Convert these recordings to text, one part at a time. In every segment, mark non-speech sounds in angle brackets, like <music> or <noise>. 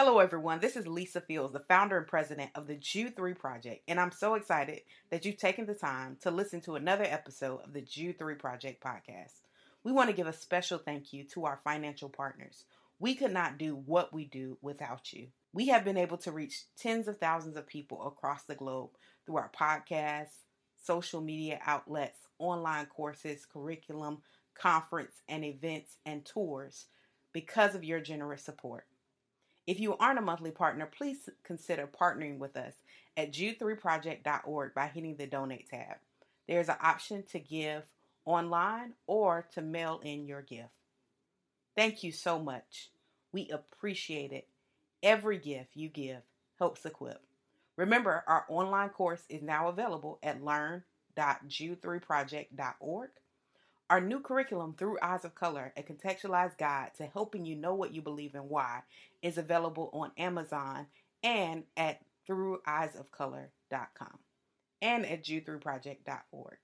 Hello, everyone. This is Lisa Fields, the founder and president of the Jude 3 Project, and I'm so excited that you've taken the time to listen to another episode of the Jude 3 Project podcast. We want to give a special thank you to our financial partners. We could not do what we do without you. We have been able to reach tens of thousands of people across the globe through our podcasts, social media outlets, online courses, curriculum, conference and events, and tours because of your generous support. If you aren't a monthly partner, please consider partnering with us at jude3project.org by hitting the donate tab. There's an option to give online or to mail in your gift. Thank you so much. We appreciate it. Every gift you give helps equip. Remember, our online course is now available at learn.jude3project.org our new curriculum, Through Eyes of Color, a contextualized guide to helping you know what you believe and why, is available on Amazon and at througheyesofcolor.com and at jude3project.org.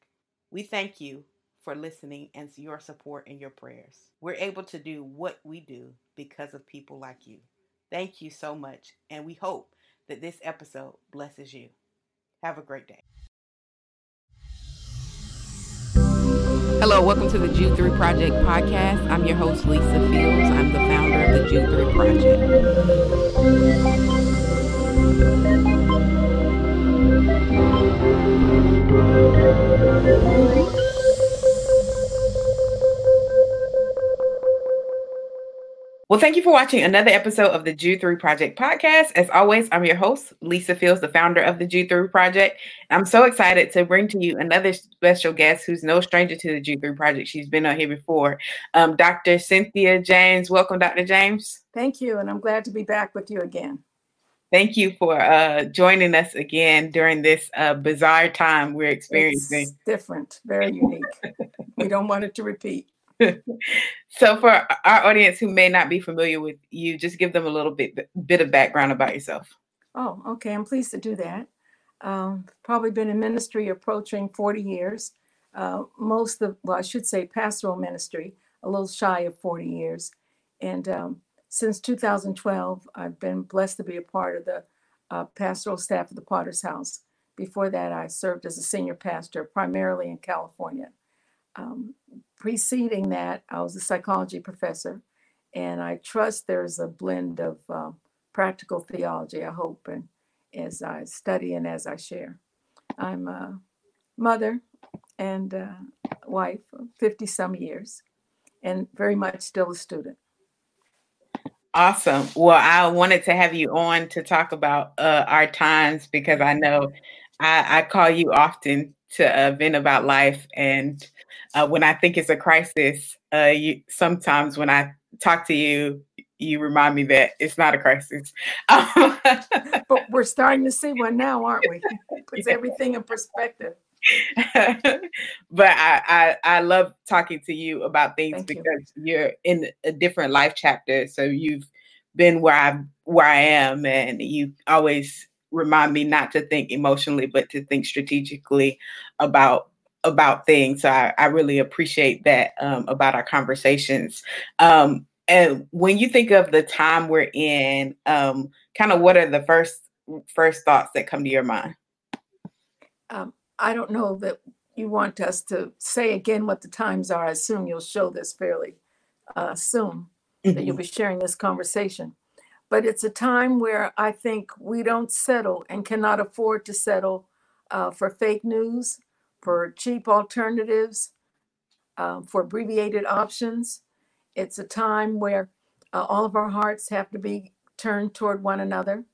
We thank you for listening and your support and your prayers. We're able to do what we do because of people like you. Thank you so much, and we hope that this episode blesses you. Have a great day. Hello, welcome to the Jude 3 Project podcast. I'm your host, Lisa Fields. I'm the founder of the Jude 3 Project. Well, thank you for watching another episode of the Jude 3 Project podcast. As always, I'm your host, Lisa Fields, the founder of the Jude 3 Project. I'm so excited to bring to you another special guest who's no stranger to the Jude 3 Project. She's been on here before. Um, Dr. Cynthia James. Welcome, Dr. James. Thank you, and I'm glad to be back with you again. Thank you for uh, joining us again during this uh, bizarre time we're experiencing. It's different, very unique. we don't want it to repeat. So for our audience who may not be familiar with you, just give them a little bit bit of background about yourself. Oh, okay. I'm pleased to do that. Um, probably been in ministry approaching 40 years. Uh, most of, well, I should say pastoral ministry, a little shy of 40 years. And um, since 2012, I've been blessed to be a part of the uh, pastoral staff of the Potter's House. Before that, I served as a senior pastor, primarily in California. Um, preceding that, I was a psychology professor, and I trust there's a blend of uh, practical theology, I hope, and as I study and as I share. I'm a mother and a wife of 50 some years, and very much still a student. Awesome. Well, I wanted to have you on to talk about uh, our times because I know I, I call you often to uh, vent about life and uh, when I think it's a crisis, uh, you, sometimes when I talk to you, you remind me that it's not a crisis. <laughs> but we're starting to see one now, aren't we? <laughs> Puts yeah. everything in perspective. <laughs> but I, I, I love talking to you about things Thank because you. are in a different life chapter. So you've been where I where I am, and you always remind me not to think emotionally, but to think strategically about about things. So I, I really appreciate that um, about our conversations. Um, and when you think of the time we're in, um, kind of what are the first first thoughts that come to your mind? Um, I don't know that you want us to say again what the times are. I assume you'll show this fairly uh, soon mm-hmm. that you'll mm-hmm. be sharing this conversation. But it's a time where I think we don't settle and cannot afford to settle uh, for fake news for cheap alternatives, um, for abbreviated options. It's a time where uh, all of our hearts have to be turned toward one another.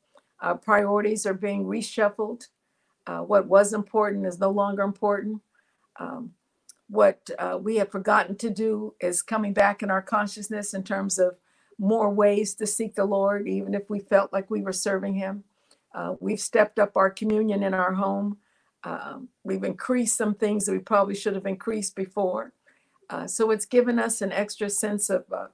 Our priorities are being reshuffled. Uh, what was important is no longer important. Um, what uh, we have forgotten to do is coming back in our consciousness in terms of more ways to seek the Lord, even if we felt like we were serving Him. Uh, we've stepped up our communion in our home. Um, we've increased some things that we probably should have increased before. Uh, so it's given us an extra sense of, uh,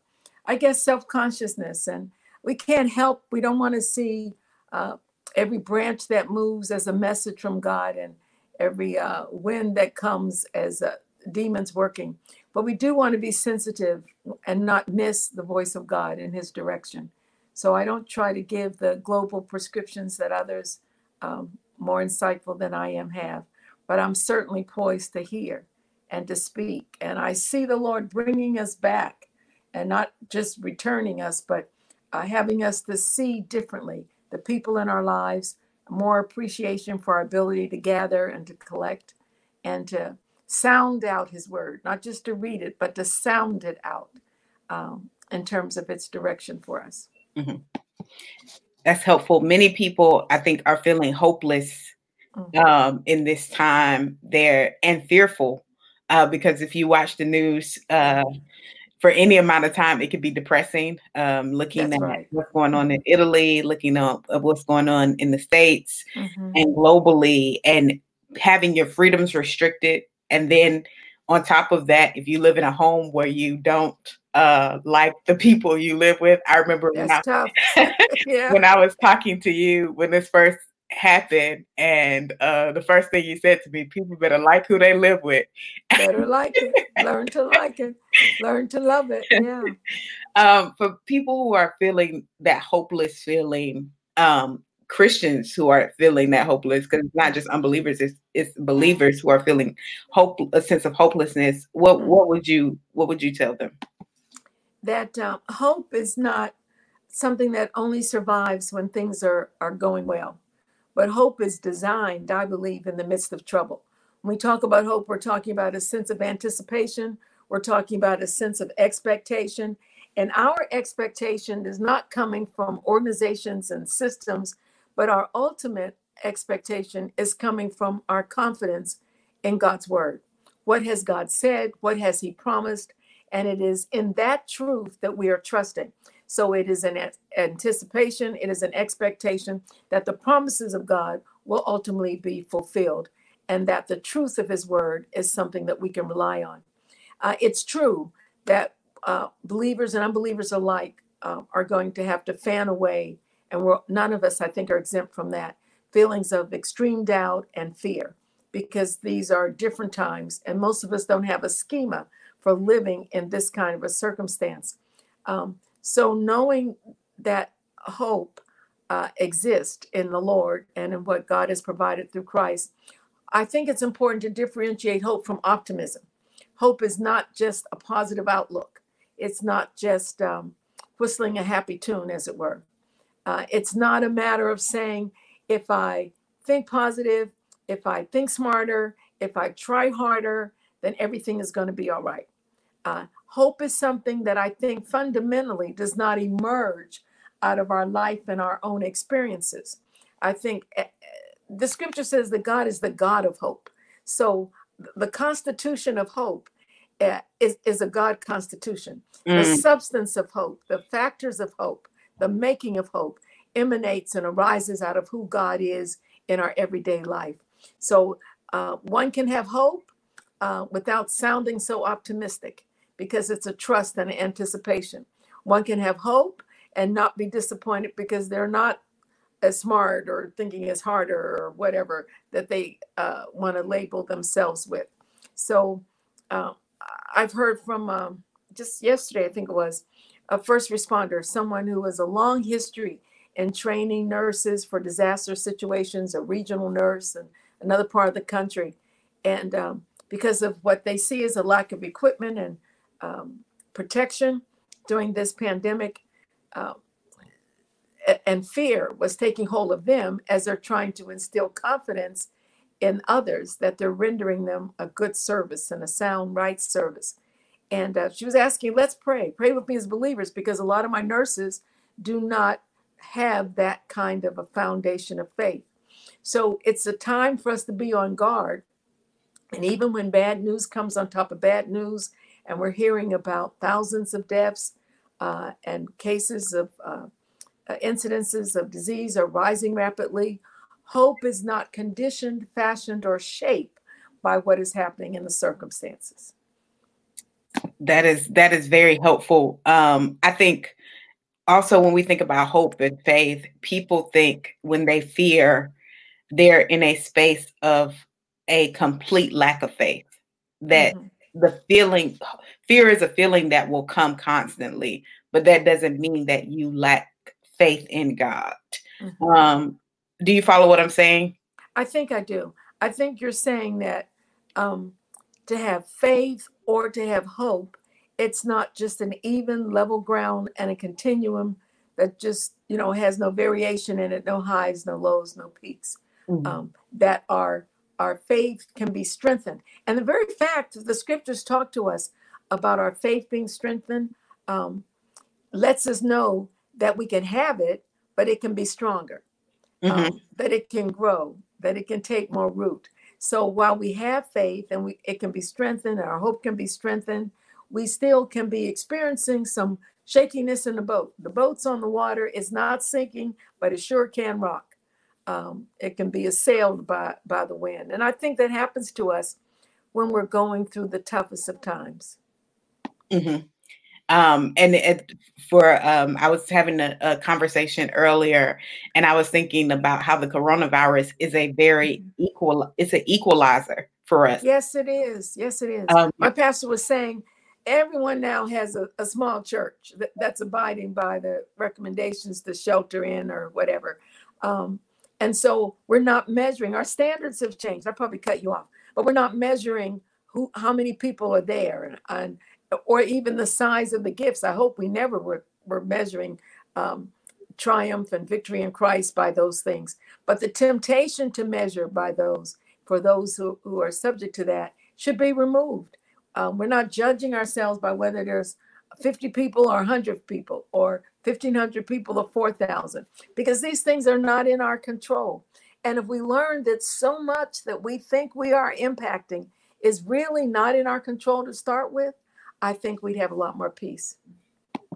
I guess, self consciousness. And we can't help, we don't want to see uh, every branch that moves as a message from God and every uh, wind that comes as uh, demons working. But we do want to be sensitive and not miss the voice of God in his direction. So I don't try to give the global prescriptions that others um, more insightful than I am have, but I'm certainly poised to hear and to speak. And I see the Lord bringing us back and not just returning us, but uh, having us to see differently the people in our lives, more appreciation for our ability to gather and to collect and to sound out His word, not just to read it, but to sound it out um, in terms of its direction for us. Mm-hmm. That's helpful. Many people, I think, are feeling hopeless mm-hmm. um, in this time there and fearful uh, because if you watch the news uh, for any amount of time, it could be depressing. Um, looking That's at right. what's going on in Italy, looking at what's going on in the states mm-hmm. and globally, and having your freedoms restricted, and then on top of that, if you live in a home where you don't uh, like the people you live with, I remember when I, <laughs> <laughs> yeah. when I was talking to you when this first happened, and uh, the first thing you said to me, people better like who they live with. better like it, learn to like it, learn to love it. <laughs> Yeah. Um, for people who are feeling that hopeless feeling, um, Christians who are feeling that hopeless, because it's not just unbelievers, it's it's believers who are feeling hope, a sense of hopelessness. What mm. what would you what would you tell them? That um, hope is not something that only survives when things are are going well, but hope is designed, I believe, in the midst of trouble. When we talk about hope, we're talking about a sense of anticipation. We're talking about a sense of expectation. And our expectation is not coming from organizations and systems but our ultimate expectation is coming from our confidence in God's word. What has God said? What has He promised? And it is in that truth that we are trusting. So it is an anticipation, it is an expectation that the promises of God will ultimately be fulfilled and that the truth of His word is something that we can rely on. Uh, it's true that uh, believers and unbelievers alike uh, are going to have to fan away and we're, none of us, I think, are exempt from that feelings of extreme doubt and fear because these are different times, and most of us don't have a schema for living in this kind of a circumstance. Um, so, knowing that hope uh, exists in the Lord and in what God has provided through Christ, I think it's important to differentiate hope from optimism. Hope is not just a positive outlook, it's not just um, whistling a happy tune, as it were. Uh, it's not a matter of saying, if I think positive, if I think smarter, if I try harder, then everything is going to be all right. Uh, hope is something that I think fundamentally does not emerge out of our life and our own experiences. I think uh, the scripture says that God is the God of hope. So the constitution of hope uh, is, is a God constitution. Mm. The substance of hope, the factors of hope, the making of hope emanates and arises out of who God is in our everyday life. So uh, one can have hope uh, without sounding so optimistic because it's a trust and an anticipation. One can have hope and not be disappointed because they're not as smart or thinking as harder or whatever that they uh, want to label themselves with. So uh, I've heard from um, just yesterday, I think it was, a first responder, someone who has a long history in training nurses for disaster situations, a regional nurse in another part of the country. And um, because of what they see as a lack of equipment and um, protection during this pandemic, uh, and fear was taking hold of them as they're trying to instill confidence in others that they're rendering them a good service and a sound right service. And uh, she was asking, let's pray. Pray with me as believers because a lot of my nurses do not have that kind of a foundation of faith. So it's a time for us to be on guard. And even when bad news comes on top of bad news, and we're hearing about thousands of deaths uh, and cases of uh, uh incidences of disease are rising rapidly, hope is not conditioned, fashioned, or shaped by what is happening in the circumstances that is that is very helpful. Um, I think also when we think about hope and faith, people think when they fear, they're in a space of a complete lack of faith. That mm-hmm. the feeling fear is a feeling that will come constantly, but that doesn't mean that you lack faith in God. Mm-hmm. Um, do you follow what I'm saying? I think I do. I think you're saying that um, to have faith or to have hope, it's not just an even level ground and a continuum that just you know has no variation in it, no highs, no lows, no peaks. Mm-hmm. Um, that our our faith can be strengthened, and the very fact that the scriptures talk to us about our faith being strengthened um, lets us know that we can have it, but it can be stronger, mm-hmm. um, that it can grow, that it can take more root. So while we have faith and we, it can be strengthened, our hope can be strengthened, we still can be experiencing some shakiness in the boat. The boat's on the water, it's not sinking, but it sure can rock. Um, it can be assailed by, by the wind. And I think that happens to us when we're going through the toughest of times. Mm-hmm. Um, and it, for um, I was having a, a, conversation earlier, and I was thinking about how the coronavirus is a very mm-hmm. equal. It's an equalizer for us. Yes, it is. Yes, it is. Um, My pastor was saying everyone now has a, a small church that, that's abiding by the recommendations to shelter in or whatever. Um, and so we're not measuring. Our standards have changed. I probably cut you off, but we're not measuring who, how many people are there, and, and or even the size of the gifts. I hope we never were, were measuring um, triumph and victory in Christ by those things. But the temptation to measure by those, for those who, who are subject to that, should be removed. Um, we're not judging ourselves by whether there's 50 people or 100 people or 1,500 people or 4,000, because these things are not in our control. And if we learn that so much that we think we are impacting is really not in our control to start with, I think we'd have a lot more peace.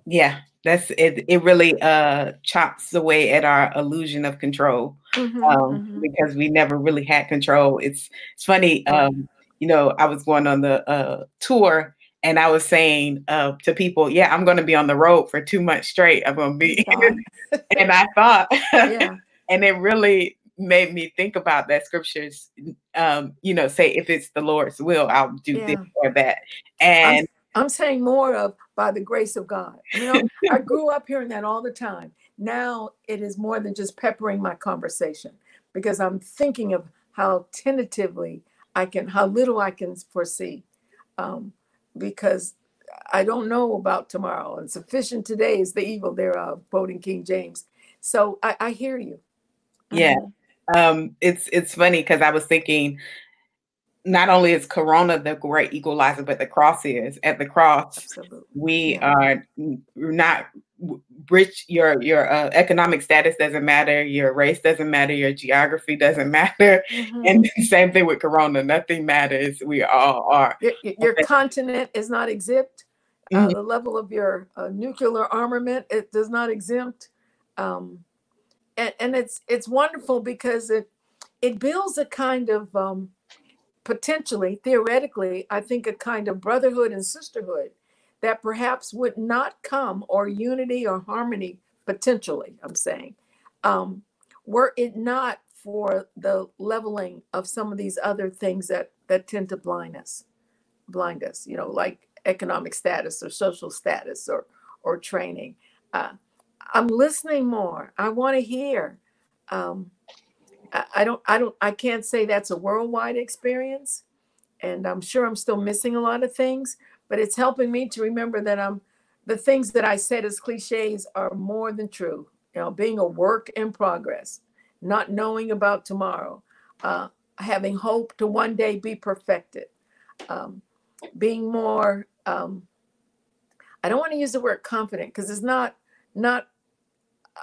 Yeah, that's it. It really uh, chops away at our illusion of control mm-hmm, um, mm-hmm. because we never really had control. It's it's funny. Um, you know, I was going on the uh, tour and I was saying uh, to people, "Yeah, I'm going to be on the road for two months straight. I'm going to be," <laughs> and I thought, <laughs> yeah. and it really made me think about that scriptures. Um, you know, say if it's the Lord's will, I'll do yeah. this or that, and. I'm- I'm saying more of by the grace of God. You know, <laughs> I grew up hearing that all the time. Now it is more than just peppering my conversation because I'm thinking of how tentatively I can, how little I can foresee, um, because I don't know about tomorrow, and sufficient today is the evil thereof, quoting King James. So I, I hear you. Yeah, um, it's it's funny because I was thinking not only is corona the great equalizer but the cross is. At the cross Absolutely. we are not rich your your uh, economic status doesn't matter your race doesn't matter your geography doesn't <laughs> matter. Mm-hmm. and <laughs> same thing with corona nothing matters. We all are. Your, your continent is not exempt. Uh, mm-hmm. the level of your uh, nuclear armament it does not exempt. Um, and, and it's it's wonderful because it it builds a kind of um, potentially, theoretically, I think a kind of brotherhood and sisterhood that perhaps would not come, or unity or harmony, potentially, I'm saying, um, were it not for the leveling of some of these other things that, that tend to blind us, blind us, you know, like economic status or social status or, or training. Uh, I'm listening more. I want to hear. Um, I, don't I don't I can't say that's a worldwide experience. And I'm sure I'm still missing a lot of things, but it's helping me to remember that I'm the things that I said as cliches are more than true. You know, being a work in progress, not knowing about tomorrow, uh, having hope to one day be perfected, um, being more. Um, I don't want to use the word confident because it's not not.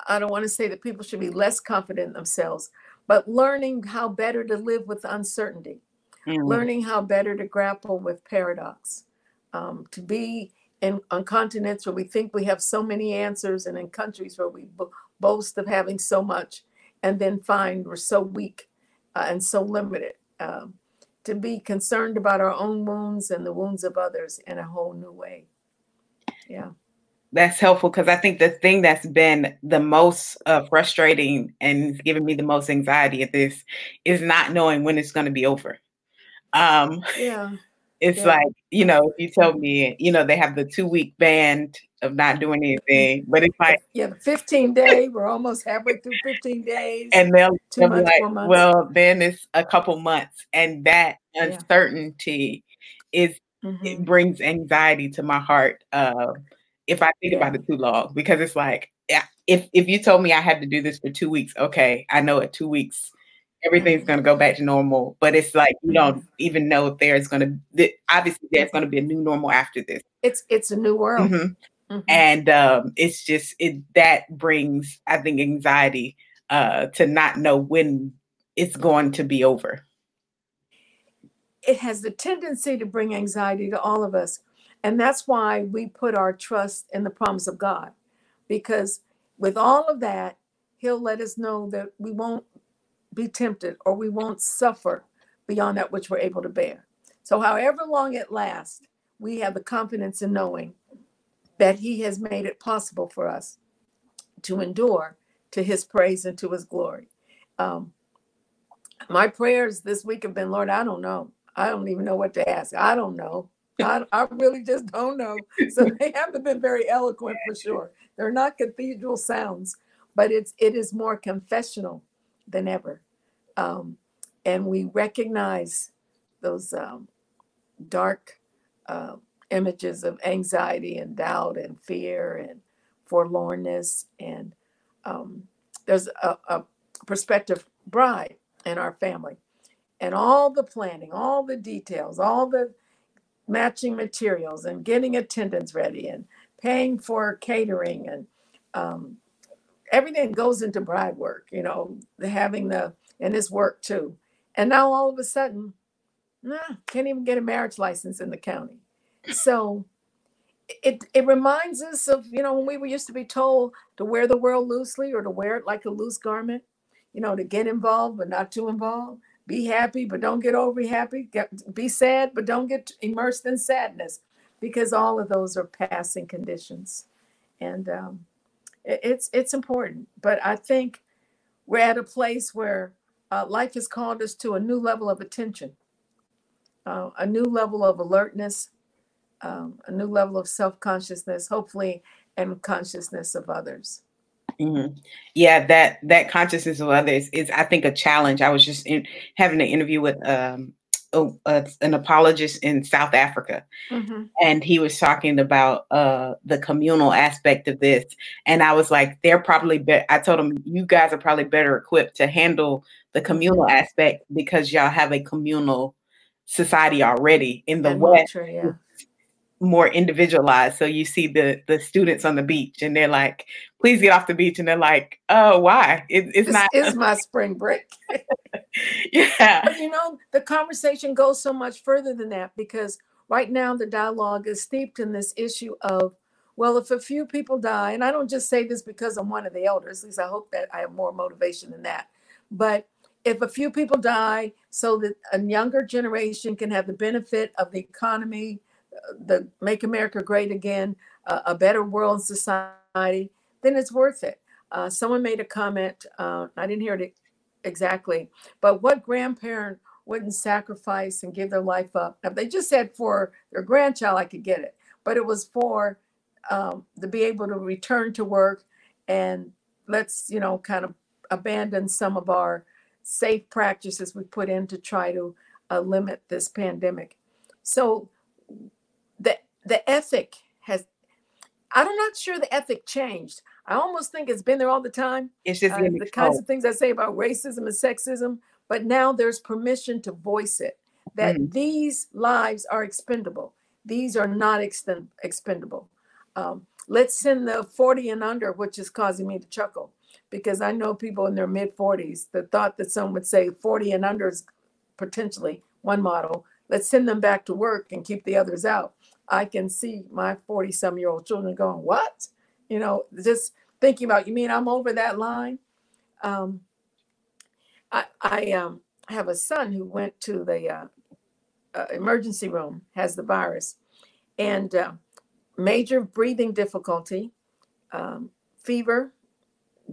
I don't want to say that people should be less confident in themselves, but learning how better to live with uncertainty, mm-hmm. learning how better to grapple with paradox, um, to be in on continents where we think we have so many answers, and in countries where we bo- boast of having so much, and then find we're so weak uh, and so limited. Um, to be concerned about our own wounds and the wounds of others in a whole new way. Yeah that's helpful because I think the thing that's been the most uh, frustrating and giving me the most anxiety at this is not knowing when it's going to be over. Um, yeah. <laughs> It's yeah. like, you know, if you tell me, you know, they have the two week banned of not doing anything. But it's like yeah, 15 day, we're almost halfway through 15 days. And they'll, they'll be like, well, then it's a couple months. And that uncertainty yeah. is mm-hmm. it brings anxiety to my heart. Uh, if I think about it too long, because it's like, if if you told me I had to do this for two weeks, okay, I know at two weeks everything's going to go back to normal. But it's like you don't mm-hmm. even know if there's going to obviously there's going to be a new normal after this. It's it's a new world, mm-hmm. Mm-hmm. and um, it's just it that brings I think anxiety uh, to not know when it's going to be over. It has the tendency to bring anxiety to all of us. And that's why we put our trust in the promise of God. Because with all of that, He'll let us know that we won't be tempted or we won't suffer beyond that which we're able to bear. So, however long it lasts, we have the confidence in knowing that He has made it possible for us to endure to His praise and to His glory. Um, my prayers this week have been, Lord, I don't know. I don't even know what to ask. I don't know. I, I really just don't know. So <laughs> they haven't been very eloquent for sure. They're not cathedral sounds, but it's it is more confessional than ever. Um, and we recognize those um, dark uh, images of anxiety and doubt and fear and forlornness. And um, there's a, a prospective bride in our family. And all the planning, all the details, all the matching materials and getting attendants ready and paying for catering and um, everything goes into bride work, you know, having the and his work too. And now all of a sudden, nah, can't even get a marriage license in the county. So it it reminds us of, you know, when we were used to be told to wear the world loosely or to wear it like a loose garment, you know, to get involved but not too involved. Be happy, but don't get over happy. Get, be sad, but don't get immersed in sadness, because all of those are passing conditions, and um, it, it's it's important. But I think we're at a place where uh, life has called us to a new level of attention, uh, a new level of alertness, um, a new level of self consciousness, hopefully, and consciousness of others. Mm-hmm. Yeah, that that consciousness of others is, I think, a challenge. I was just in, having an interview with um, a, a, an apologist in South Africa, mm-hmm. and he was talking about uh, the communal aspect of this. And I was like, they're probably better. I told him, you guys are probably better equipped to handle the communal aspect because y'all have a communal society already in the West. yeah. More individualized. So you see the the students on the beach and they're like, please get off the beach. And they're like, oh, why? It, it's this not. It's my spring break. <laughs> <laughs> yeah. But you know, the conversation goes so much further than that because right now the dialogue is steeped in this issue of, well, if a few people die, and I don't just say this because I'm one of the elders, at least I hope that I have more motivation than that. But if a few people die so that a younger generation can have the benefit of the economy, the make America great again, uh, a better world society, then it's worth it. Uh, someone made a comment, uh, I didn't hear it exactly, but what grandparent wouldn't sacrifice and give their life up? If they just said for their grandchild, I could get it, but it was for um, to be able to return to work and let's, you know, kind of abandon some of our safe practices we put in to try to uh, limit this pandemic. So the ethic has I'm not sure the ethic changed. I almost think it's been there all the time. It's just uh, the kinds of things I say about racism and sexism, but now there's permission to voice it that mm. these lives are expendable. These are not extend, expendable. Um, let's send the 40 and under, which is causing me to chuckle because I know people in their mid 40s. The thought that some would say 40 and under is potentially one model. Let's send them back to work and keep the others out. I can see my 40 some year old children going, What? You know, just thinking about, you mean I'm over that line? Um, I, I um, have a son who went to the uh, uh, emergency room, has the virus, and uh, major breathing difficulty, um, fever,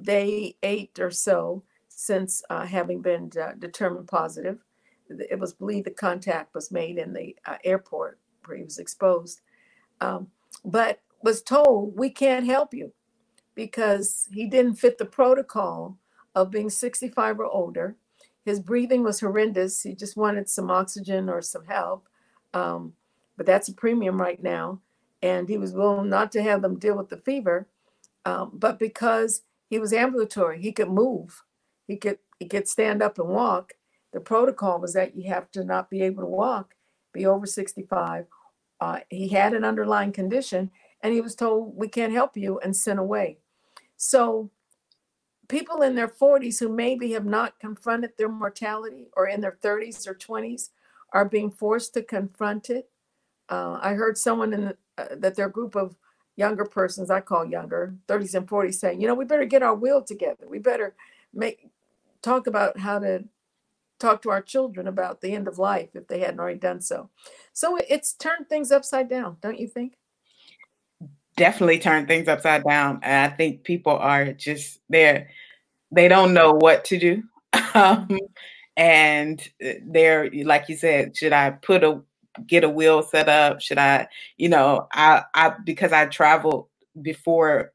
day eight or so since uh, having been uh, determined positive. It was believed the contact was made in the uh, airport where he was exposed. Um, but was told, we can't help you because he didn't fit the protocol of being 65 or older. His breathing was horrendous. He just wanted some oxygen or some help. Um, but that's a premium right now. And he was willing not to have them deal with the fever. Um, but because he was ambulatory, he could move, he could he could stand up and walk. The protocol was that you have to not be able to walk, be over 65. Uh, he had an underlying condition, and he was told, We can't help you, and sent away. So, people in their 40s who maybe have not confronted their mortality or in their 30s or 20s are being forced to confront it. Uh, I heard someone in the, uh, that their group of younger persons, I call younger, 30s and 40s, saying, you know, we better get our will together. We better make talk about how to talk to our children about the end of life if they hadn't already done so. So it's turned things upside down, don't you think? Definitely turned things upside down. I think people are just there, they don't know what to do. <laughs> um, and they're, like you said, should I put a get a wheel set up? Should I, you know, I I because I traveled before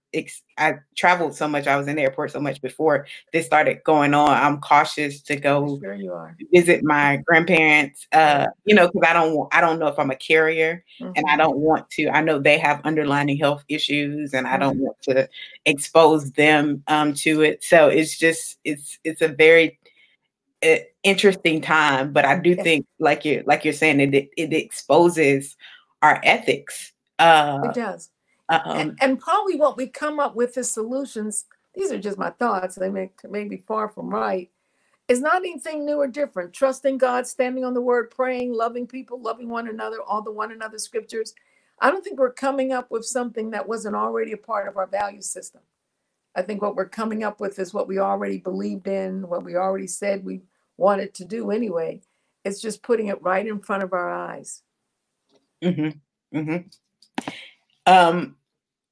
I traveled so much, I was in the airport so much before this started going on. I'm cautious to go sure you are. visit my grandparents. Uh, you know, because I don't I don't know if I'm a carrier, mm-hmm. and I mm-hmm. don't want to. I know they have underlying health issues, and I don't mm-hmm. want to expose them um, to it. So it's just it's it's a very uh, interesting time. But I do think, like you like you're saying, it it exposes our ethics. Uh, it does um, and, probably what we come up with as solutions, these are just my thoughts, they may, may be far from right, is not anything new or different. Trusting God, standing on the word, praying, loving people, loving one another, all the one another scriptures. I don't think we're coming up with something that wasn't already a part of our value system. I think what we're coming up with is what we already believed in, what we already said we wanted to do anyway. It's just putting it right in front of our eyes. Mm-hmm. Mm-hmm. Um,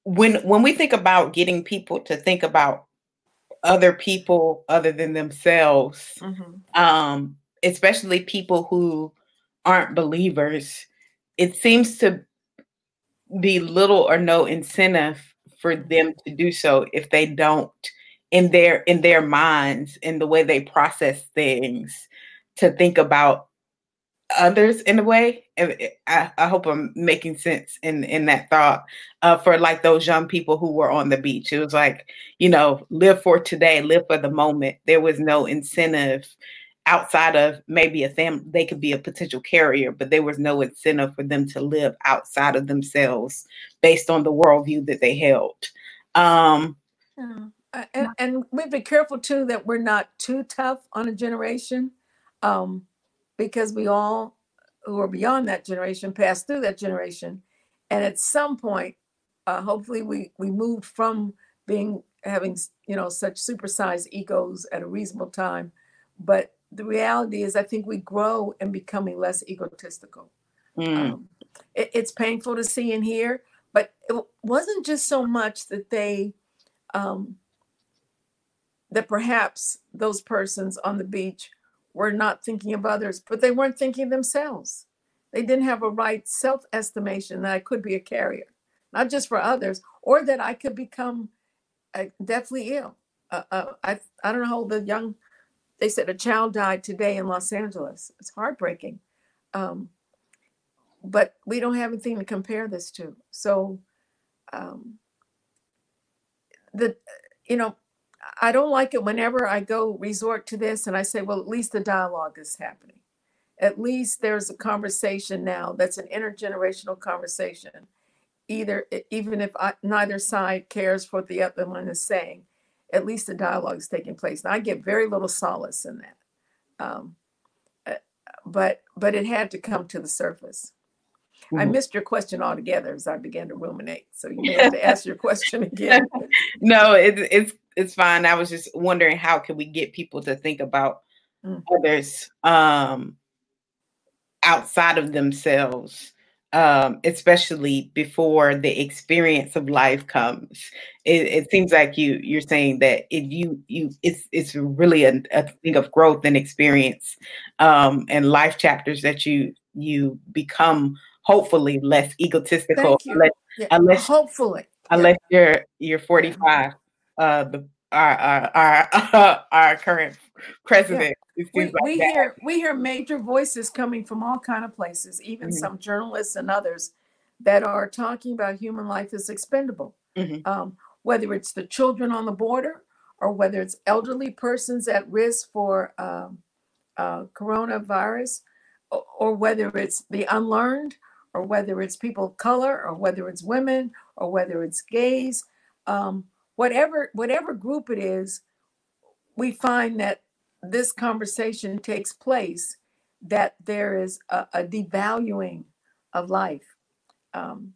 when when we think about getting people to think about other people other than themselves, mm-hmm. um, especially people who aren't believers, it seems to be little or no incentive for them to do so if they don't in their in their minds in the way they process things to think about others in a way. I, I hope I'm making sense in in that thought uh, for like those young people who were on the beach. It was like you know, live for today, live for the moment. There was no incentive outside of maybe a family. They could be a potential carrier, but there was no incentive for them to live outside of themselves based on the worldview that they held. Um, yeah. and, and we be careful too that we're not too tough on a generation. Um, because we all who are beyond that generation passed through that generation. And at some point uh, hopefully we we moved from being having you know such supersized egos at a reasonable time. But the reality is i think we grow in becoming less egotistical. Mm. um, it, it's painful to see and hear but it wasn't just so much that they um, that perhaps those persons on the beach were not thinking of others, but they weren't thinking themselves. They didn't have a right self estimation that I could be a carrier, not just for others, or that I could become uh, deathly ill. Uh, uh, I, I don't know how the young, they said a child died today in Los Angeles. It's heartbreaking. Um, but we don't have anything to compare this to. So, um, the, you know, I don't like it whenever I go resort to this and I say, well, at least the dialogue is happening. At least there's a conversation now that's an intergenerational conversation. Either, even if I, neither side cares for what the other one is saying, at least the dialogue is taking place. And I get very little solace in that. Um, uh, but but it had to come to the surface. Mm-hmm. I missed your question altogether as I began to ruminate. So you may have to <laughs> ask your question again. no, it, it's it's fine. I was just wondering how can we get people to think about mm-hmm. others um, outside of themselves, um, especially before the experience of life comes. It, it, seems like you you're saying that it, you you it's it's really a, a thing of growth and experience um, and life chapters that you you become hopefully less egotistical unless Yeah, unless, hopefully. Yeah. unless you're you're 45 uh the our our our, <laughs> our current president it we, like we hear we hear major voices coming from all kind of places even Mhm. some journalists and others that are talking about human life is expendable Mhm. um, whether it's the children on the border or whether it's elderly persons at risk for um, uh, coronavirus or, or whether it's the unlearned or whether it's people of color or whether it's women or whether it's gays um, whatever whatever group it is we find that this conversation takes place that there is a, a devaluing of life. Um,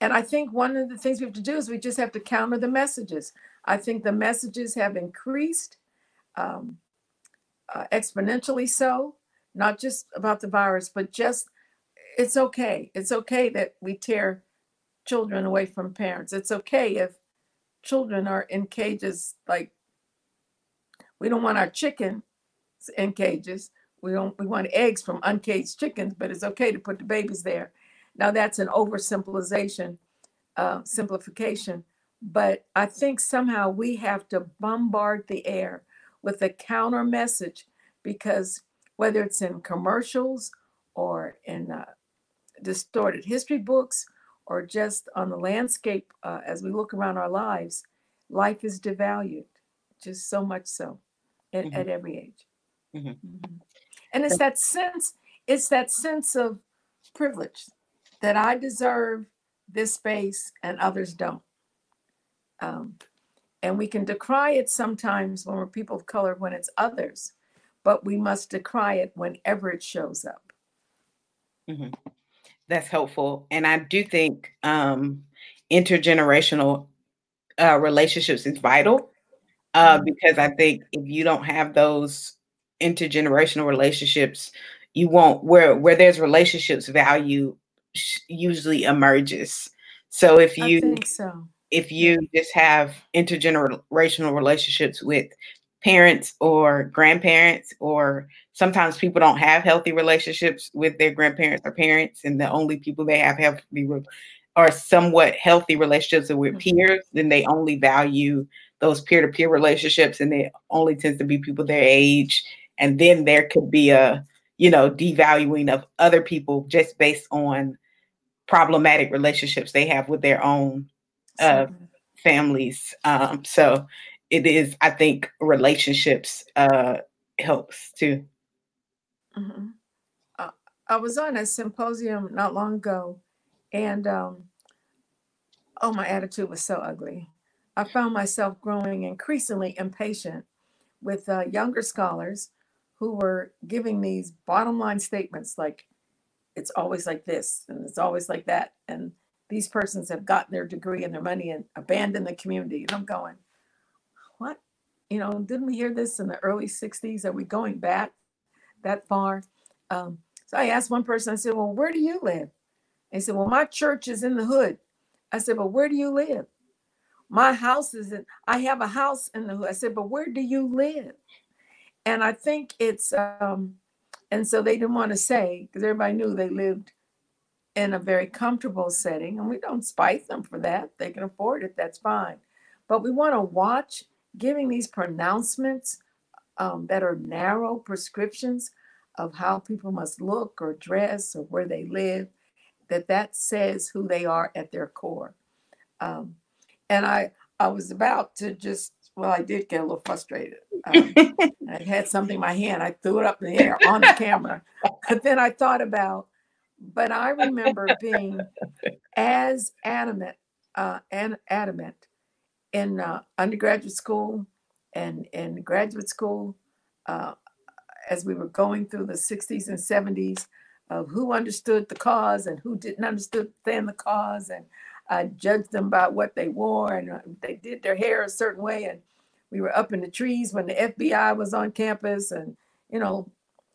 and i think one of the things we have to do is we just have to counter the messages. I think the messages have increased um, uh, exponentially so not just about the virus but just it's okay it's okay that we tear children away from parents it's okay if children are in cages like we don't want our chickens in cages. We don't we want eggs from uncaged chickens, but it's okay to put the babies there. Now that's an oversimplification, uh, simplification. But I think somehow we have to bombard the air with a counter message because whether it's in commercials or in uh, distorted history books or just on the landscape uh, as we look around our lives, life is devalued, just so much so at, Mhm. at every age. Mhm. Mhm. And it's that sense, it's that sense of privilege that I deserve this space and others don't. Um, and we can decry it sometimes when we're people of color when it's others, but we must decry it whenever it shows up. That's helpful. And I do think um, intergenerational uh, relationships is vital uh, Mhm. because I think if you don't have those intergenerational relationships, you won't where where there's relationships value sh- usually emerges. So if I you think so. if you just have intergenerational relationships with parents or grandparents or sometimes people don't have healthy relationships with their grandparents or parents and the only people they have healthy re- are somewhat healthy relationships with Mhm. peers then they only value those peer-to-peer relationships and it only tends to be people their age and then there could be a you know devaluing of other people just based on problematic relationships they have with their own uh, families. Um, so it is, I think, relationships uh, helps too. Mhm. Uh, I was on a symposium not long ago, and um, oh, my attitude was so ugly. I found myself growing increasingly impatient with uh, younger scholars who were giving these bottom line statements like, it's always like this and it's always like that. And these persons have gotten their degree and their money and abandoned the community. And I'm going, what? You know, didn't we hear this in the early 60s? Are we going back that far? Um, so I asked one person, I said, Well, where do you live? They said, Well, my church is in the hood. I said, Well, where do you live? My house is in, I have a house in the hood. I said, But where do you live? And I think it's, um, and so they didn't want to say, because everybody knew they lived in a very comfortable setting. And we don't spite them for that. They can afford it, that's fine. But we want to watch giving these pronouncements um, that are narrow prescriptions of how people must look or dress or where they live, that that says who they are at their core. Um, and I, I was about to just, well, I did get a little frustrated. Um, <laughs> I had something in my hand. I threw it up in the air on the camera. But then I thought about, but I remember being as adamant, uh, and adamant in uh, undergraduate school and in graduate school uh, as we were going through the 60s and 70s of who understood the cause and who didn't understand the cause. And I judged them by what they wore and uh, they did their hair a certain way. And we were up in the trees when the FBI was on campus. And you know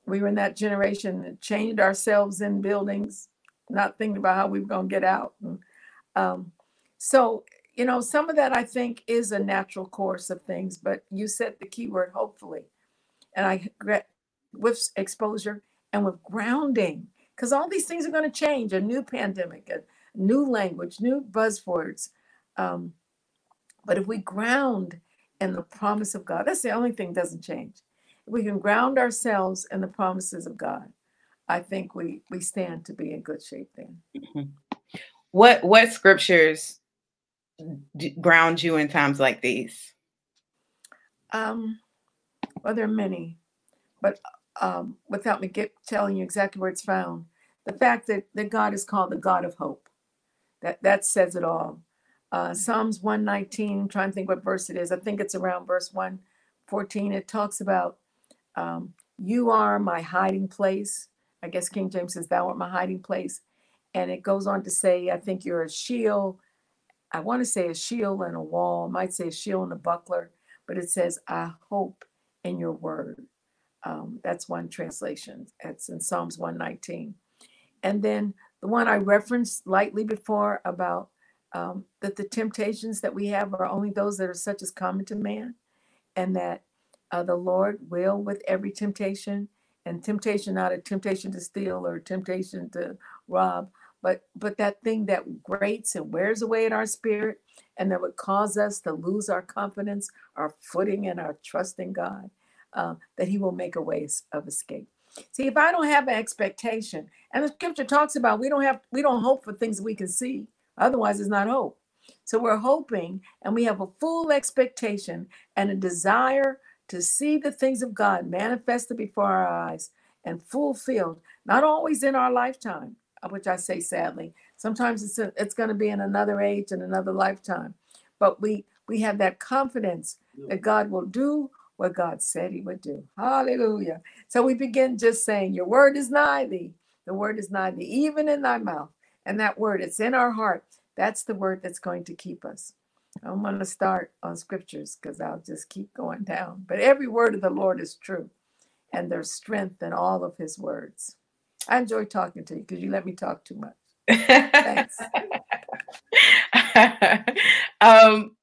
we were in that generation that chained ourselves in buildings not thinking about how we were going to get out. And, um, so you know some of that I think is a natural course of things but you said the key word hopefully and I with exposure and with grounding because all these things are going to change a new pandemic, a new language, new buzzwords. Um, but if we ground in the promise of God, that's the only thing doesn't change. If we can ground ourselves in the promises of God, I think we we stand to be in good shape then. Mm-hmm. <laughs> What what scriptures ground you in times like these? Um, well, there are many, but um, without me get telling you exactly where it's found, the fact that, that God is called the God of hope, that that says it all. Uh, Psalms 119, I'm trying to think what verse it is. I think it's around verse 114. It talks about um, you are my hiding place. I guess King James says, Thou art my hiding place. And it goes on to say, I think you're a shield. I want to say a shield and a wall. Might say a shield and a buckler, but it says, I hope in your word. Um, that's one translation. It's in Psalms 119. And then the one I referenced lightly before about um, that the temptations that we have are only those that are such as common to man, and that uh, the Lord will with every temptation, and temptation not a temptation to steal or temptation to rob, but but that thing that grates and wears away in our spirit, and that would cause us to lose our confidence, our footing, and our trust in God, uh, that He will make a way of escape. See, if I don't have an expectation, and the scripture talks about we don't have we don't hope for things we can see, otherwise it's not hope. So we're hoping and we have a full expectation and a desire to see the things of God manifested before our eyes and fulfilled, not always in our lifetime, which I say sadly. Sometimes it's a, it's going to be in another age and another lifetime. But we we have that confidence that God will do what God said he would do. Hallelujah. So we begin just saying, Your word is nigh thee. The word is nigh thee, even in thy mouth. And that word, it's in our heart. That's the word that's going to keep us. I'm going to start on scriptures because I'll just keep going down. But every word of the Lord is true, and there's strength in all of his words. I enjoy talking to you because you let me talk too much. Thanks. <laughs> um,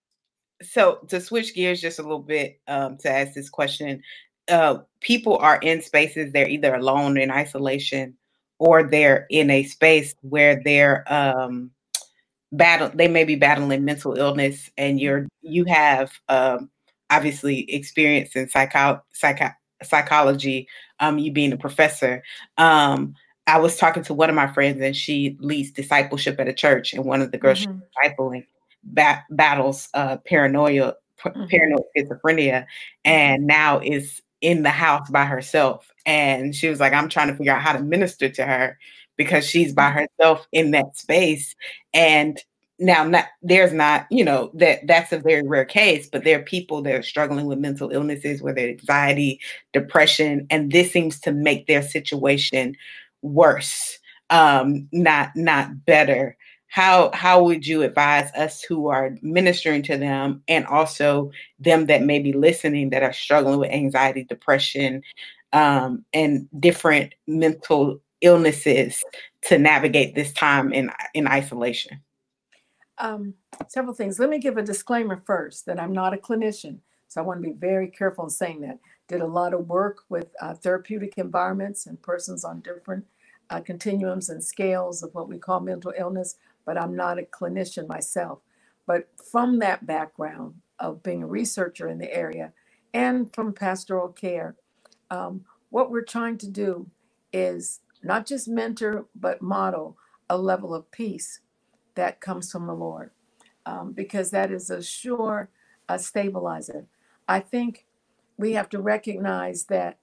so to switch gears just a little bit um, to ask this question, uh, people are in spaces they're either alone in isolation or they're in a space where they're um, battle they may be battling mental illness and you're you have um, obviously experience in psycho, psycho psychology um, you being a professor um, i was talking to one of my friends and she leads discipleship at a church and one of the girls mm-hmm. she's discipling bat- battles uh, paranoia, p- mm-hmm. paranoid schizophrenia, and now is in the house by herself. And she was like, I'm trying to figure out how to minister to her because she's by mm-hmm. herself in that space. And now not there's not you know that that's a very rare case but there are people that are struggling with mental illnesses whether anxiety depression and this seems to make their situation worse um not not better. How how would you advise us who are ministering to them and also them that may be listening that are struggling with anxiety depression um, and different mental illnesses to navigate this time in in isolation um, several things let me give a disclaimer first that i'm not a clinician so i want to be very careful in saying that did a lot of work with uh, therapeutic environments and persons on different uh, continuums and scales of what we call mental illness but I'm not a clinician myself. But from that background of being a researcher in the area and from pastoral care, um, what we're trying to do is not just mentor, but model a level of peace that comes from the Lord, um, because that is a sure a stabilizer. I think we have to recognize that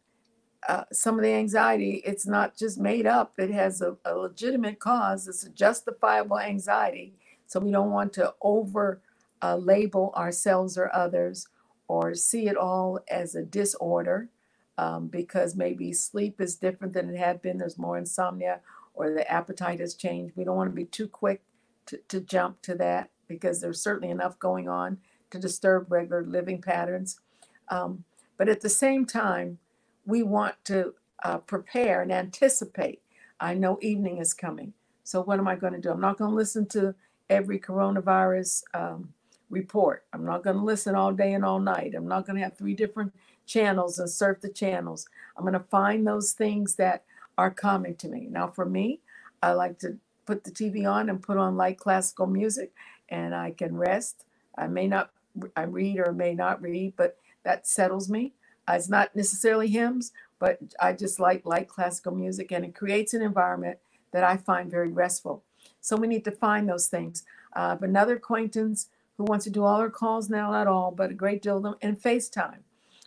uh, some of the anxiety, it's not just made up. It has a, a, legitimate cause. It's a justifiable anxiety. So we don't want to over uh, label ourselves or others or see it all as a disorder um, because maybe sleep is different than it had been. There's more insomnia or the appetite has changed. We don't want to be too quick to, to jump to that because there's certainly enough going on to disturb regular living patterns. Um, but at the same time, we want to uh, prepare and anticipate. I know evening is coming. So, what am I going to do? I'm not going to listen to every coronavirus um, report. I'm not going to listen all day and all night. I'm not going to have three different channels and surf the channels. I'm going to find those things that are calming to me. Now, for me, I like to put the TV on and put on light classical music, and I can rest. I may not, I read or may not read, but that settles me. Uh, it's not necessarily hymns, but I just like light classical music, and it creates an environment that I find very restful. So we need to find those things. Uh, I have another acquaintance who wants to do all her calls now, not all, but a great deal of them, and FaceTime,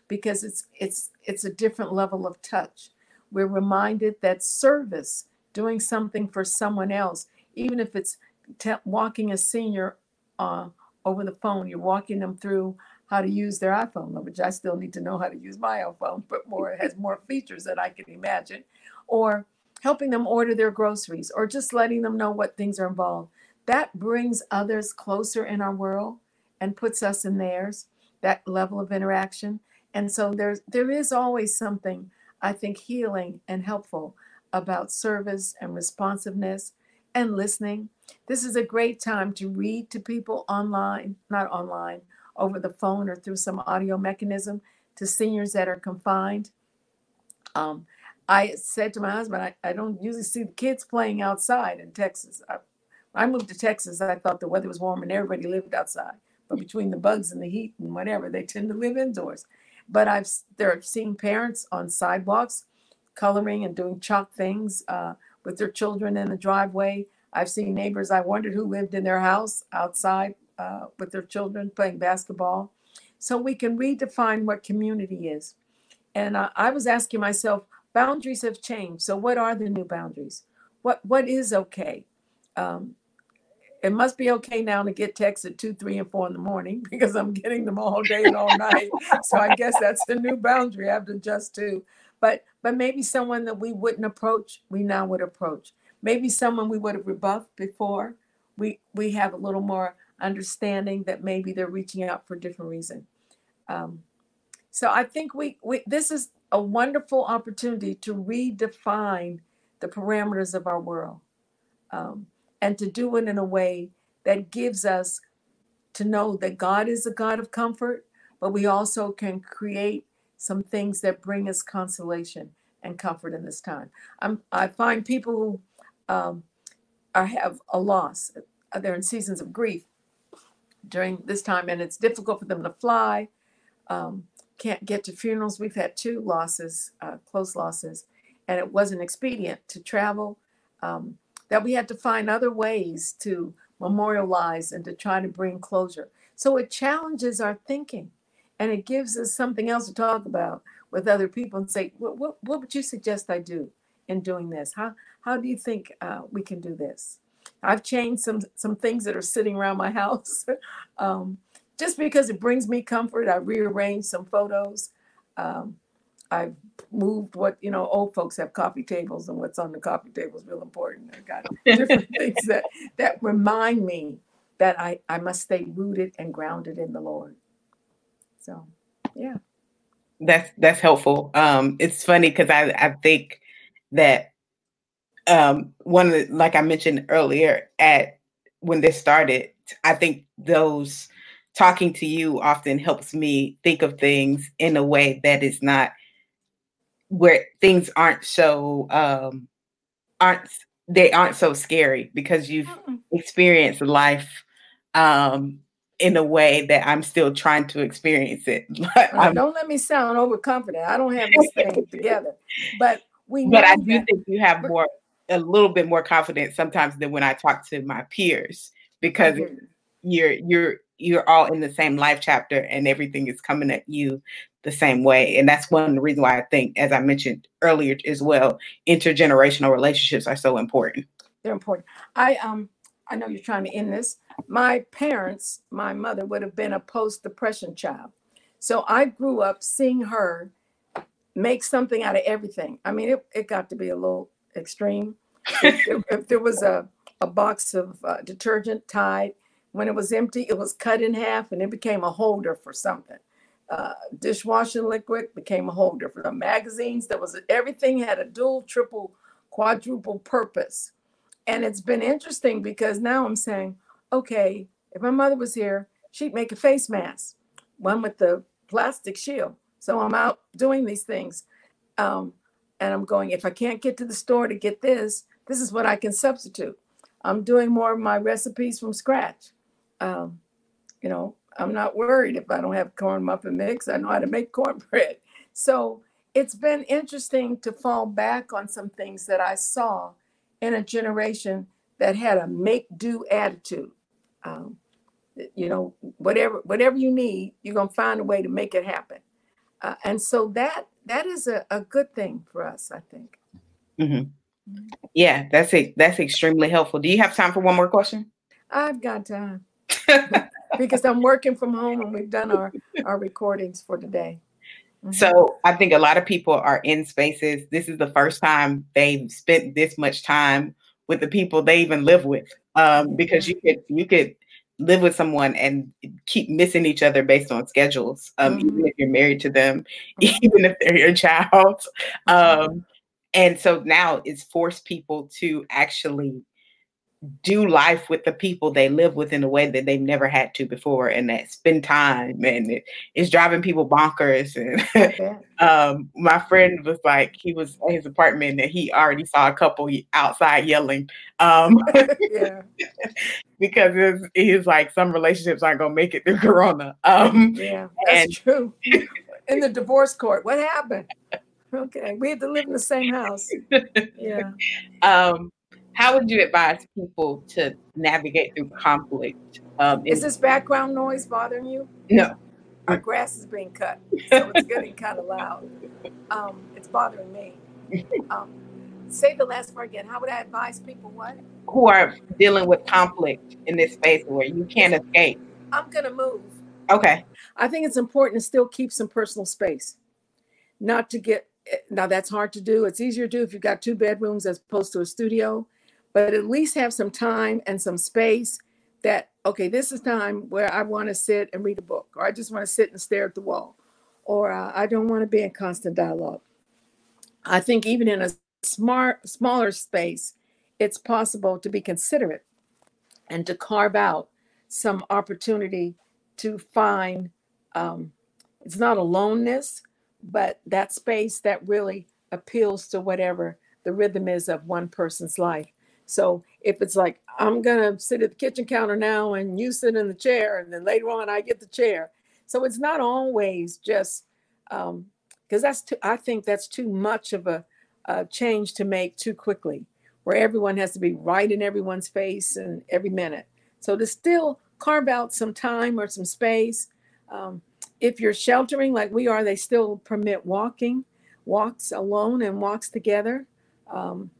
because it's it's it's a different level of touch. We're reminded that service, doing something for someone else, even if it's te- walking a senior uh, over the phone, you're walking them through how to use their iPhone, which I still need to know how to use my iPhone, but more has more features than I can imagine, or helping them order their groceries, or just letting them know what things are involved. That brings others closer in our world and puts us in theirs. That level of interaction, and so there's there is always something I think healing and helpful about service and responsiveness and listening. This is a great time to read to people online, not online, over the phone or through some audio mechanism to seniors that are confined. Um, I said to my husband, I, I don't usually see the kids playing outside in Texas. I, I moved to Texas, I thought the weather was warm and everybody lived outside. But between the bugs and the heat and whatever, they tend to live indoors. But I've there seen parents on sidewalks coloring and doing chalk things uh, with their children in the driveway. I've seen neighbors. I wondered who lived in their house outside uh, with their children playing basketball. So we can redefine what community is. And uh, I was asking myself, boundaries have changed. So what are the new boundaries? What what is okay? Um, it must be okay now to get texts at two, three, and four in the morning <laughs> because I'm getting them all day and all night. so I guess that's the new boundary I have to adjust to. But but maybe someone that we wouldn't approach, we now would approach. Maybe someone we would have rebuffed before, we we have a little more understanding that maybe they're reaching out for a different reason. Um, so I think we, we this is a wonderful opportunity to redefine the parameters of our world. Um, and to do it in a way that gives us to know that God is a God of comfort, but we also can create some things that bring us consolation and comfort in this time. I'm, I find people who um, are, have a loss, they're in seasons of grief during this time, and it's difficult for them to fly, um, can't get to funerals. We've had two losses, uh, close losses, and it wasn't expedient to travel. Um, that we had to find other ways to memorialize and to try to bring closure. So it challenges our thinking and it gives us something else to talk about with other people and say, what, what, what would you suggest I do in doing this? How, how do you think uh, we can do this? I've changed some, some things that are sitting around my <laughs> house um, just because it brings me comfort. I rearranged some photos. Um, I've moved what you know old folks have coffee tables and what's on the coffee table is real important I've got <laughs> different things that that remind me that i i must stay rooted and grounded in the lord so yeah. That's that's helpful. Um it's funny because i i think that um one of the like i mentioned earlier at when this started i think those talking to you often helps me think of things in a way that is not where things aren't so um aren't they aren't so scary because you've experienced life um in a way that I'm still trying to experience it. <laughs> don't let me sound overconfident. I don't have this <laughs> thing together. But we But I do think you have more a little bit more confidence sometimes than when I talk to my peers because mm-hmm. you're you're you're all in the same life chapter and everything is coming at you the same way. And that's one reason why I think, as I mentioned earlier as well, intergenerational relationships are so important. They're important. I um I know you're trying to end this. My parents, my mother would have been a post-depression child. So I grew up seeing her make something out of everything. I mean, it, it got to be a little extreme. if, if, if, there was a, a box of uh, detergent Tide, when it was empty, it was cut in half and it became a holder for something uh, dishwashing liquid became a holder for the magazines. There was everything had a dual, triple, quadruple purpose. And it's been interesting because now I'm saying, okay, if my mother was here, she'd make a face mask, one with the plastic shield. So I'm out doing these things. Um, and I'm going, if I can't get to the store to get this, this is what I can substitute. I'm doing more of my recipes from scratch. Um, you know, I'm not worried if I don't have corn muffin mix. I know how to make <laughs> cornbread. So it's been interesting to fall back on some things that I saw in a generation that had a make do attitude. Um, you know, whatever whatever you need, you're gonna find a way to make it happen. Uh, and so that that is a, a good thing for us, I think. Mm-hmm. Yeah, that's it. That's extremely helpful. Do you have time for one more question? I've got time <laughs> because I'm working from home and we've done our our recordings for today. Mm-hmm. So I think a lot of people are in spaces. This is the first time they've spent this much time with the people they even live with. Um, because you could you could live with someone and keep missing each other based on schedules, um, mm-hmm. even if you're married to them, <laughs> even if they're your child. Um, and so now it's forced people to actually do life with the people they live with in a way that they've never had to before and that spend time and it, it's driving people bonkers and <laughs> um, my friend was like he was in his apartment and he already saw a couple outside yelling um, <laughs> because he's like some relationships aren't gonna make it through corona. Um, yeah that's and, true. <laughs> In the divorce court what happened? Okay we had to live in the same house. Yeah. Um how would you advise people to navigate through conflict? Um, is this background noise bothering you? No. Our grass is being cut, so it's getting kind of loud. Um, it's bothering me. Um, say the last part again. How would I advise people what? Who are dealing with conflict in this space where you can't escape? I'm going to move. Okay. I think it's important to still keep some personal space, not to get. Eh, now that's hard to do. It's easier to do if you've got two bedrooms as opposed to a studio but at least have some time and some space that okay this is time where i want to sit and read a book or i just want to sit and stare at the wall or uh, i don't want to be in constant dialogue. I think even in a smart smaller space it's possible to be considerate and to carve out some opportunity to find um, it's not aloneness but that space that really appeals to whatever the rhythm is of one person's life so if it's like, I'm going to sit at the kitchen counter now and you sit in the chair, and then later on I get the chair. So it's not always just because um, that's too, I think that's too much of a, a change to make too quickly, where everyone has to be right in everyone's face and every minute. So to still carve out some time or some space. Um, if you're sheltering like we are, they still permit walking, walks alone and walks together. Um,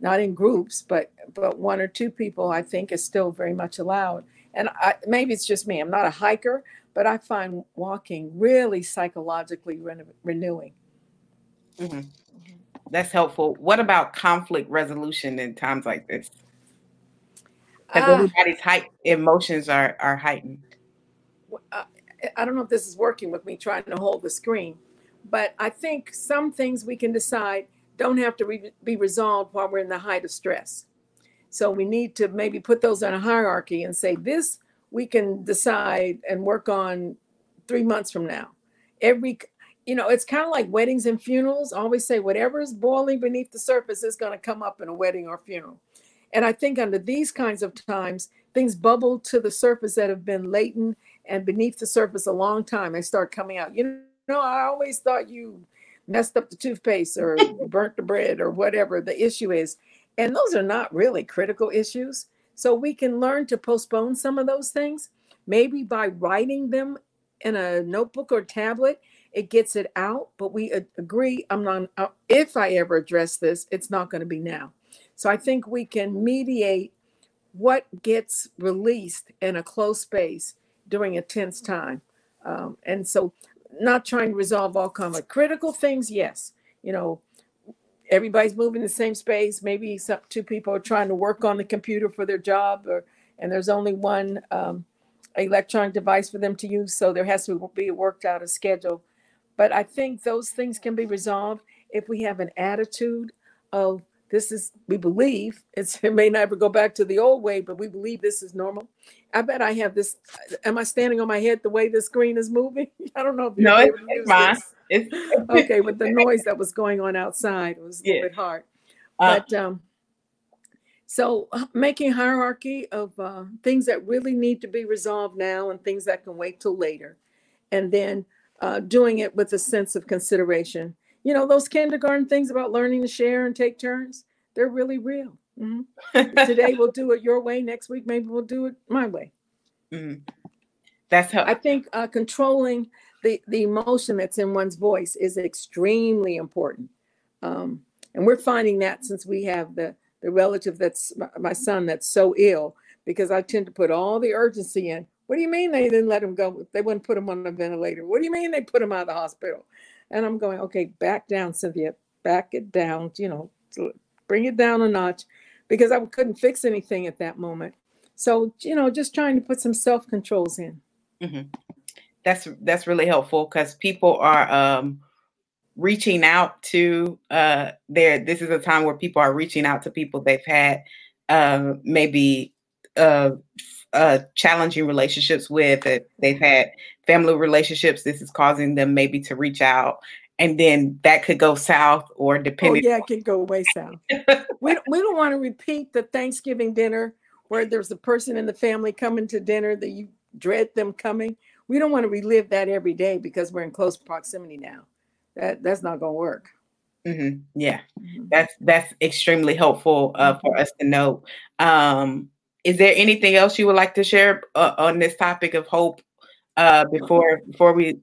not in groups, but but one or two people, I think is still very much allowed. And I, maybe it's just me. I'm not a hiker, but I find walking really psychologically re- renewing. Mm-hmm. That's helpful. What about conflict resolution in times like this? Because uh, everybody's height emotions are are heightened. Uh, I don't know if this is working with me trying to hold the screen, but I think some things we can decide don't have to re- be resolved while we're in the height of stress. So we need to maybe put those on a hierarchy and say this we can decide and work on three months from now. Every, you know, it's kind of like weddings and funerals. I always say whatever is boiling beneath the surface is going to come up in a wedding or funeral. And I think under these kinds of times, things bubble to the surface that have been latent and beneath the surface a long time. They start coming out. You know, I always thought you messed up the toothpaste or burnt the bread or whatever the issue is. And those are not really critical issues. So we can learn to postpone some of those things, maybe by writing them in a notebook or tablet. It gets it out, but we agree. I'm not, uh, if I ever address this, it's not going to be now. So I think we can mediate what gets released in a close space during a tense time. Um, and so not trying to resolve all conflict. Critical things, yes. You know, everybody's moving in the same space. Maybe some, two people are trying to work on the computer for their job, or and there's only one um, electronic device for them to use, so there has to be worked out a schedule. But I think those things can be resolved if we have an attitude of this is we believe it's it may never go back to the old way but we believe this is normal. I bet i have this am i standing on my head the way the screen is moving? <laughs> I don't know if no it's, it's fine. <laughs> okay, with the noise that was going on outside, it was a little bit hard. Uh, but um, so making hierarchy of uh, things that really need to be resolved now and things that can wait till later, and then uh, doing it with a sense of consideration. You know, those kindergarten things about learning to share and take turns, they're really real. Mm-hmm. Today we'll do it your way. Next week, maybe we'll do it my way. Mm-hmm. That's how I think uh, controlling the, the emotion that's in one's voice is extremely important. Um, and we're finding that since we have the, the relative that's my son that's so ill, because I tend to put all the urgency in. What do you mean they didn't let him go? They wouldn't put him on a ventilator. What do you mean they put him out of the hospital? And I'm going, okay, back down, Cynthia, back it down, you know, bring it down a notch because I couldn't fix anything at that moment. So, you know, just trying to put some self controls in. Mm-hmm. That's that's really helpful because people are um, reaching out to uh, their. This is a time where people are reaching out to people they've had uh, maybe uh, uh, challenging relationships with. they've had family relationships. This is causing them maybe to reach out and then that could go south or oh, depending. Oh yeah, it could go way south. <laughs> we we don't want to repeat the Thanksgiving dinner where there's a person in the family coming to dinner that you dread them coming. We don't want to relive that every day because we're in close proximity now. That that's not going to work. Mm-hmm. Yeah, mm-hmm. that's that's extremely helpful uh, for mm-hmm. us to know. Um, is there anything else you would like to share uh, on this topic of hope uh, before before we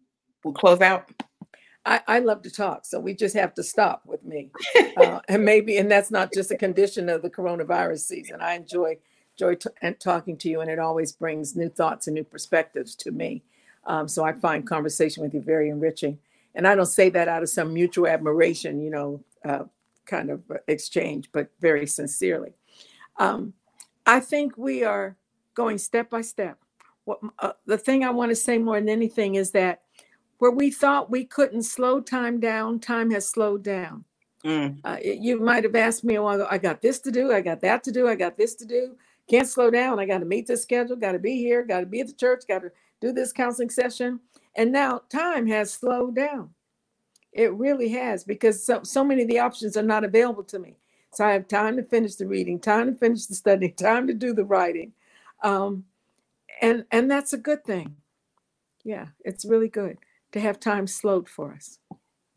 close out? I, I, love to talk, so we just have to stop with me, <laughs> uh, and maybe, and that's not just a condition of the coronavirus season. I enjoy enjoy t- and talking to you, and it always brings new thoughts and new perspectives to me. Um, so I find conversation with you very enriching. And I don't say that out of some mutual admiration, you know, uh, kind of exchange, but very sincerely. Um, I think we are going step by step. What, uh, the thing I want to say more than anything is that where we thought we couldn't slow time down, time has slowed down. Mm. Uh, you might have asked me a while ago, I got this to do, I got that to do, I got this to do. Can't slow down. I got to meet this schedule, got to be here, got to be at the church, got to do this counseling session. And now time has slowed down. It really has because so, so many of the options are not available to me. So I have time to finish the reading, time to finish the study, <laughs> time to do the writing. Um, and and that's a good thing. Yeah, it's really good to have time slowed for us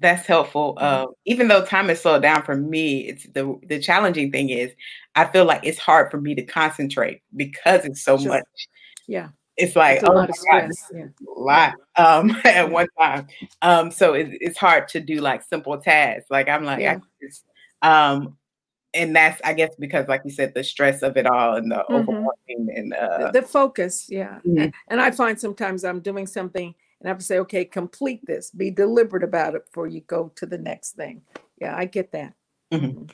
that's helpful. Uh, even though time is slowed down for me, it's the the challenging thing is I feel like it's hard for me to concentrate because it's so sure. much. Yeah. It's like it's a oh lot of stress. God, yeah. a lot um, <laughs> at one time. Um, so it, it's hard to do like simple tasks. Like I'm like, yeah. just, um, and that's I guess because like you said, the stress of it all and the mm-hmm. overworking and uh, the, the focus. Yeah, mm-hmm. and, and I find sometimes I'm doing something and I have to say, okay, complete this. Be deliberate about it before you go to the next thing. Yeah, I get that. Mm-hmm.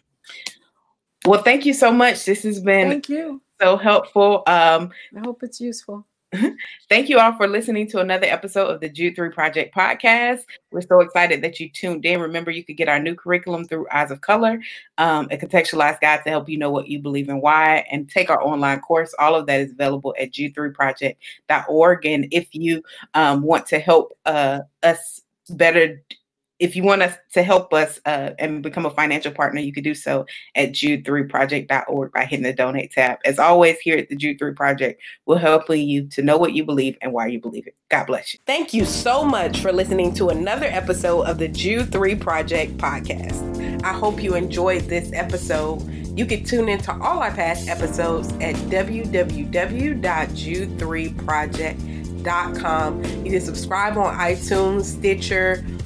Well, thank you so much. This has been thank you so helpful. Um, I hope it's useful. <laughs> Thank you all for listening to another episode of the Jude 3 Project podcast. We're so excited that you tuned in. Remember, you could get our new curriculum through Eyes of Color, um, a contextualized guide to help you know what you believe and why, and take our online course. All of that is available at jude3project.org. And if you um, want to help uh, us better if you want us to help us uh, and become a financial partner, you can do so at jude3project.org by hitting the donate tab. As always, here at the Jude 3 Project, we're helping you to know what you believe and why you believe it. God bless you. Thank you so much for listening to another episode of the Jude 3 Project podcast. I hope you enjoyed this episode. You can tune into all our past episodes at www.jude3project.com. You can subscribe on iTunes, Stitcher,